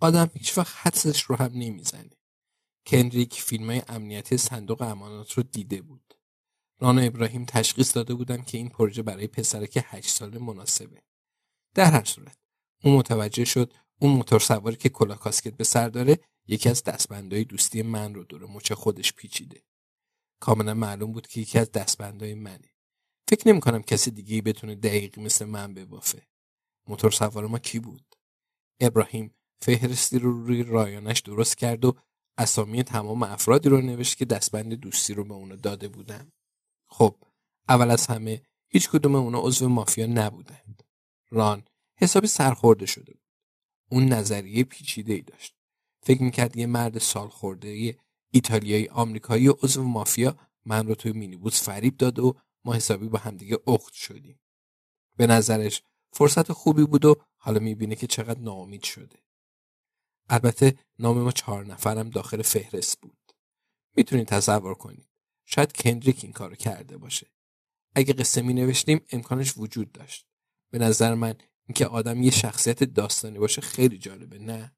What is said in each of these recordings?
آدم هیچ وقت حدسش رو هم نمی‌زنه. کندریک فیلم های امنیتی صندوق امانات رو دیده بود. رانا ابراهیم تشخیص داده بودن که این پروژه برای پسرک هشت ساله مناسبه. در هر صورت اون متوجه شد اون موتور سواری که کلاه کاسکت به سر داره یکی از دستبندهای دوستی من رو دور مچ خودش پیچیده. کاملا معلوم بود که یکی از دستبندهای منه. فکر نمی کنم کسی دیگه بتونه دقیق مثل من ببافه. موتور سوار ما کی بود؟ ابراهیم فهرستی رو روی رایانش درست کرد و اسامی تمام افرادی رو نوشت که دستبند دوستی رو به اونو داده بودن. خب اول از همه هیچ کدوم اونا عضو مافیا نبودند. ران حسابی سرخورده شده بود. اون نظریه پیچیده ای داشت. فکر می‌کرد یه مرد سال خورده ایتالیایی آمریکایی و عضو مافیا من رو توی مینیبوس فریب داد و ما حسابی با همدیگه اخت شدیم. به نظرش فرصت خوبی بود و حالا می‌بینه که چقدر ناامید شده. البته نام ما چهار نفرم داخل فهرست بود. می‌تونید تصور کنید. شاید کندریک این کارو کرده باشه. اگه قصه می نوشتیم امکانش وجود داشت. به نظر من اینکه آدم یه شخصیت داستانی باشه خیلی جالبه نه؟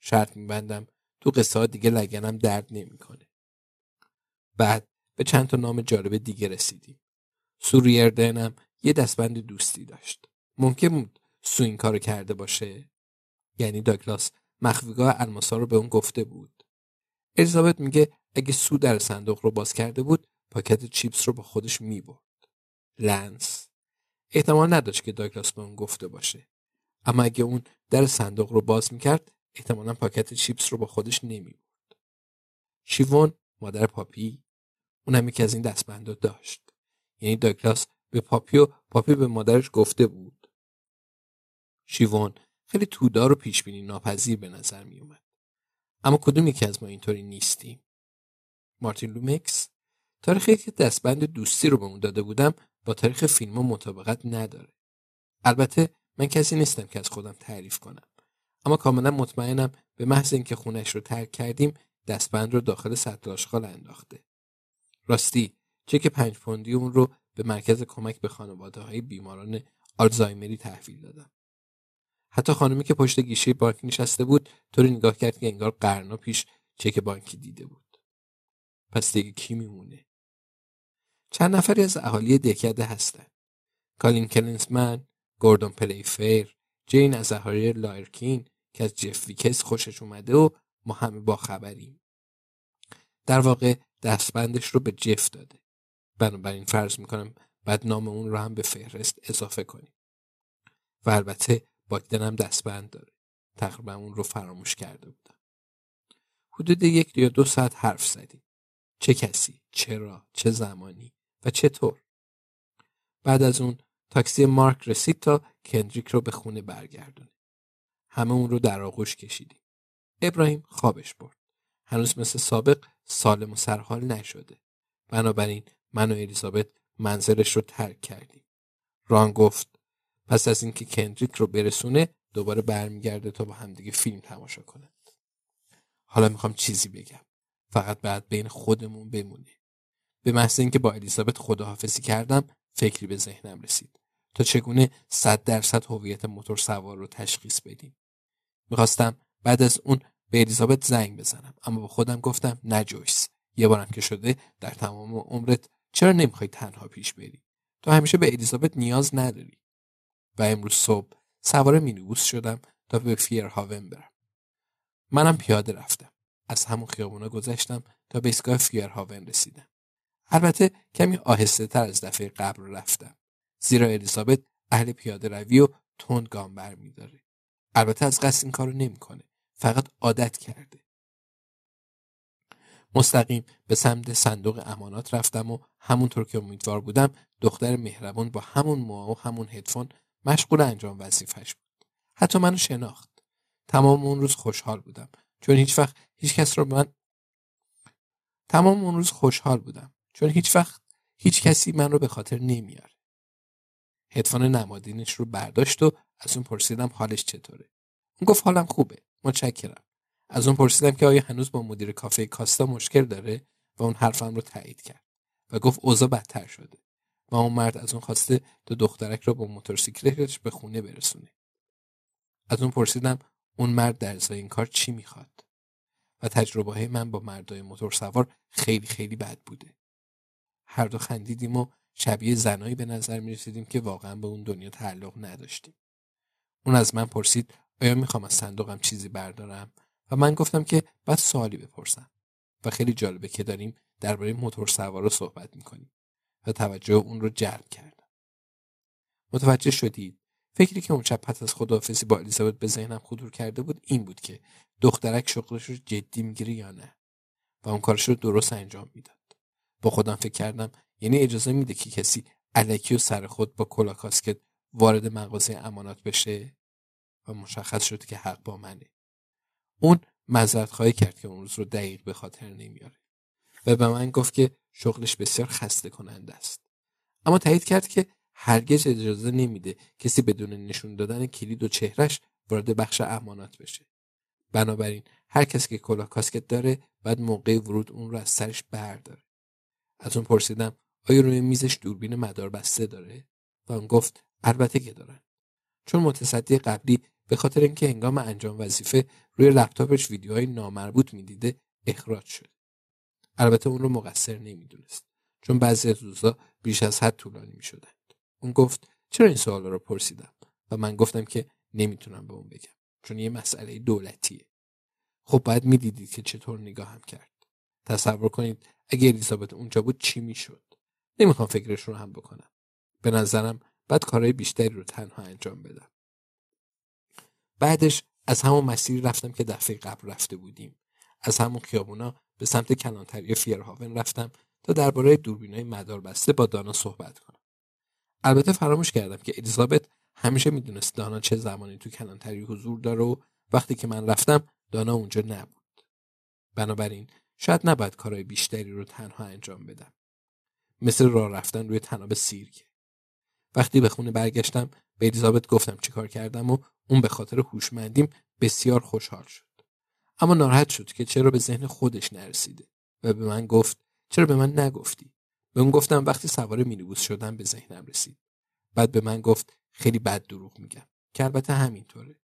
شرط میبندم تو قصه ها دیگه لگنم درد نمی‌کنه. بعد به چند تا نام جالب دیگه رسیدیم. سوریردنم یه دستبند دوستی داشت. ممکن بود سو این کارو کرده باشه؟ یعنی داگلاس مخفیگاه الماسا رو به اون گفته بود. الیزابت میگه اگه سو در صندوق رو باز کرده بود پاکت چیپس رو با خودش می‌برد. لنس احتمال نداشت که داگلاس به اون گفته باشه. اما اگه اون در صندوق رو باز می‌کرد احتمالا پاکت چیپس رو با خودش نمی‌برد. شیوون مادر پاپی اونم یکی از این دستبندا داشت. یعنی داگلاس به پاپی و پاپی به مادرش گفته بود. شیوون خیلی تودار و پیشبینی ناپذیر به نظر می اومد. اما کدوم یکی از ما اینطوری نیستیم؟ مارتین لومکس تاریخی که دستبند دوستی رو به اون داده بودم با تاریخ فیلم مطابقت نداره. البته من کسی نیستم که از خودم تعریف کنم. اما کاملا مطمئنم به محض اینکه خونش رو ترک کردیم دستبند رو داخل سطل آشغال انداخته. راستی چک پنج پوندی اون رو به مرکز کمک به خانواده های بیماران آلزایمری تحویل دادم. حتی خانمی که پشت گیشه بانک نشسته بود طوری نگاه کرد که انگار قرنا پیش چک بانکی دیده بود. پس دیگه کی میمونه؟ چند نفری از اهالی دهکده هستن. کالین کلنسمن، گوردون پلیفیر، جین از اهالی لایرکین که از جف ویکس خوشش اومده و ما همه با خبریم. در واقع دستبندش رو به جف داده. بنابراین فرض می‌کنم باید نام اون رو هم به فهرست اضافه کنیم. و البته باگدن هم دستبند داره. تقریبا اون رو فراموش کرده بودم. حدود یک یا دو ساعت حرف زدیم. چه کسی؟ چرا؟ چه زمانی؟ و چطور؟ بعد از اون تاکسی مارک رسید تا کندریک رو به خونه برگردونه. همه اون رو در آغوش کشیدیم. ابراهیم خوابش برد. هنوز مثل سابق سالم و سرحال نشده. بنابراین من و الیزابت منزلش رو ترک کردیم. ران گفت پس از اینکه کندریک رو برسونه دوباره برمیگرده تا با همدیگه فیلم تماشا کنه. حالا می‌خوام چیزی بگم. فقط بعد بین خودمون بمونه به محض اینکه با الیزابت خداحافظی کردم فکری به ذهنم رسید. تا چگونه صد درصد هویت موتور سوار رو تشخیص بدیم. می‌خواستم بعد از اون به الیزابت زنگ بزنم. اما با خودم گفتم نه جویس یه بارم که شده در تمام عمرت چرا نمی‌خوای تنها پیش بری؟ تو همیشه به الیزابت نیاز نداری. و امروز صبح سوار مینیبوس شدم تا به فیرهاون برم. منم پیاده رفتم. از همون خیابونا گذشتم تا به ایستگاه فیرهاون رسیدم. البته کمی آهسته تر از دفعه قبل رفتم. زیرا الیزابت اهل پیاده روی و تند گام برمیداره. البته از قصد این کارو نمی‌کنه. فقط عادت کرده. مستقیم به سمت صندوق امانات رفتم و همونطور که امیدوار بودم دختر مهربان با همون موها و همون هدفون مشغول انجام وظیفش بود. حتی منو شناخت. تمام اون روز خوشحال بودم. چون هیچ وقت هیچ کس رو من تمام اون روز خوشحال بودم. چون هیچ وقت هیچ کسی من رو به خاطر نمیاره. هدفون نمادینش رو برداشت و از اون پرسیدم حالش چطوره. اون گفت حالم خوبه. متشکرم. از اون پرسیدم که آیا هنوز با مدیر کافه کاستا مشکل داره و اون حرفم رو تایید کرد. و گفت اوضاع بدتر شده. و اون مرد از اون خواسته تا دخترک رو با موتورسیکلتش به خونه برسونه. از اون پرسیدم اون مرد در ازای این کار چی می‌خواد؟ و تجربه من با مردای موتور سوار خیلی خیلی بد بوده. هر دو خندیدیم و شبیه زنایی به نظر می رسیدیم که واقعا به اون دنیا تعلق نداشتیم. اون از من پرسید آیا می‌خوام از صندوقم چیزی بردارم؟ و من گفتم که بعد سوالی بپرسم. و خیلی جالبه که داریم درباره موتور سوار صحبت می‌کنیم. و توجه اون رو جلب کردم متوجه شدید. فکری که اون شب پس از خداحافظی با الیزابت به ذهنم خطور کرده بود این بود که دخترک شغلش رو جدی می‌گیره یا نه و اون کارش رو درست انجام می‌داد. با خودم فکر کردم یعنی اجازه میده که کسی علکی و سر خود با کلا کاسکت وارد مغازه امانات بشه؟ و مشخص شد که حق با منه. اون مذرت خواهی کرد که اون روز رو دقیق به خاطر نمیاره. و به من گفت که شغلش بسیار خسته کننده است. اما تایید کرد که هرگز اجازه نمیده کسی بدون نشون دادن کلید و چهرش وارد بخش امانات بشه. بنابراین هر کسی که کلاه کاسکت داره بعد موقع ورود اون رو از سرش برداره. از اون پرسیدم آیا روی میزش دوربین مدار بسته داره؟ و اون گفت البته که دارن. چون متصدی قبلی به خاطر اینکه هنگام انجام وظیفه روی لپتاپش ویدیوهای نامربوط می‌دیده اخراج شد. البته اون رو مقصر نمی‌دونست چون بعضی از روزا بیش از حد طولانی می‌شدند. اون گفت چرا این سوال رو پرسیدم؟ و من گفتم که نمی‌تونم به اون بگم چون یه مسئله دولتیه. خب باید می‌دیدید که چطور نگاهم کرد. تصور کنید اگه الیزابت اونجا بود چی می‌شد. نمی‌خوام فکرش رو هم بکنم. به نظرم بعد کارهای بیشتری رو تنها انجام بدم. بعدش از همون مسیری رفتم که دفعه قبل رفته بودیم. از همون خیابونا به سمت کلانتری فیرهاون رفتم تا درباره دوربینای مدار بسته با دانا صحبت کنم. البته فراموش کردم که الیزابت همیشه می‌دونست دانا چه زمانی تو کلانتری حضور داره و وقتی که من رفتم دانا اونجا نبود. بنابراین شاید نباید کارهای بیشتری رو تنها انجام بدم. مثل راه رفتن روی تناب سیرک. وقتی به خونه برگشتم به الیزابت گفتم چیکار کردم و اون به خاطر هوشمندیم بسیار خوشحال شد. اما ناراحت شد که چرا به ذهن خودش نرسیده و به من گفت چرا به من نگفتی؟ به اون گفتم وقتی سوار مینیبوس شدم به ذهنم رسید. بعد به من گفت خیلی بد دروغ میگم. که البته همینطوره.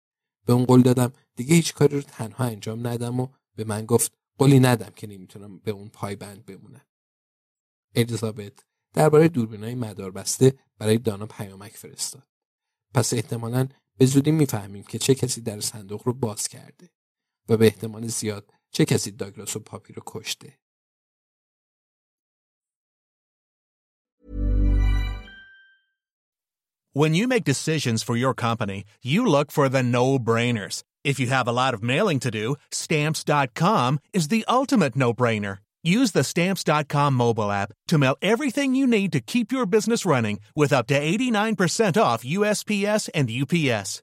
به اون قول دادم دیگه هیچ کاری رو تنها انجام ندم و به من گفت قولی ندم که نمی‌تونم به اون پایبند بمونم. الیزابت درباره دوربینای مدار بسته برای دانا پیامک فرستاد. پس احتمالا به زودی می‌فهمیم که چه کسی در صندوق رو باز کرده. و به احتمال زیاد چه کسی داگلاس و پاپی رو کشته When you make decisions for your company, you look for the no-brainers. If you have a lot of mailing to do, stamps.com is the ultimate no-brainer. Use the stamps.com mobile app to mail everything you need to keep your business running with up to 89% off USPS and UPS.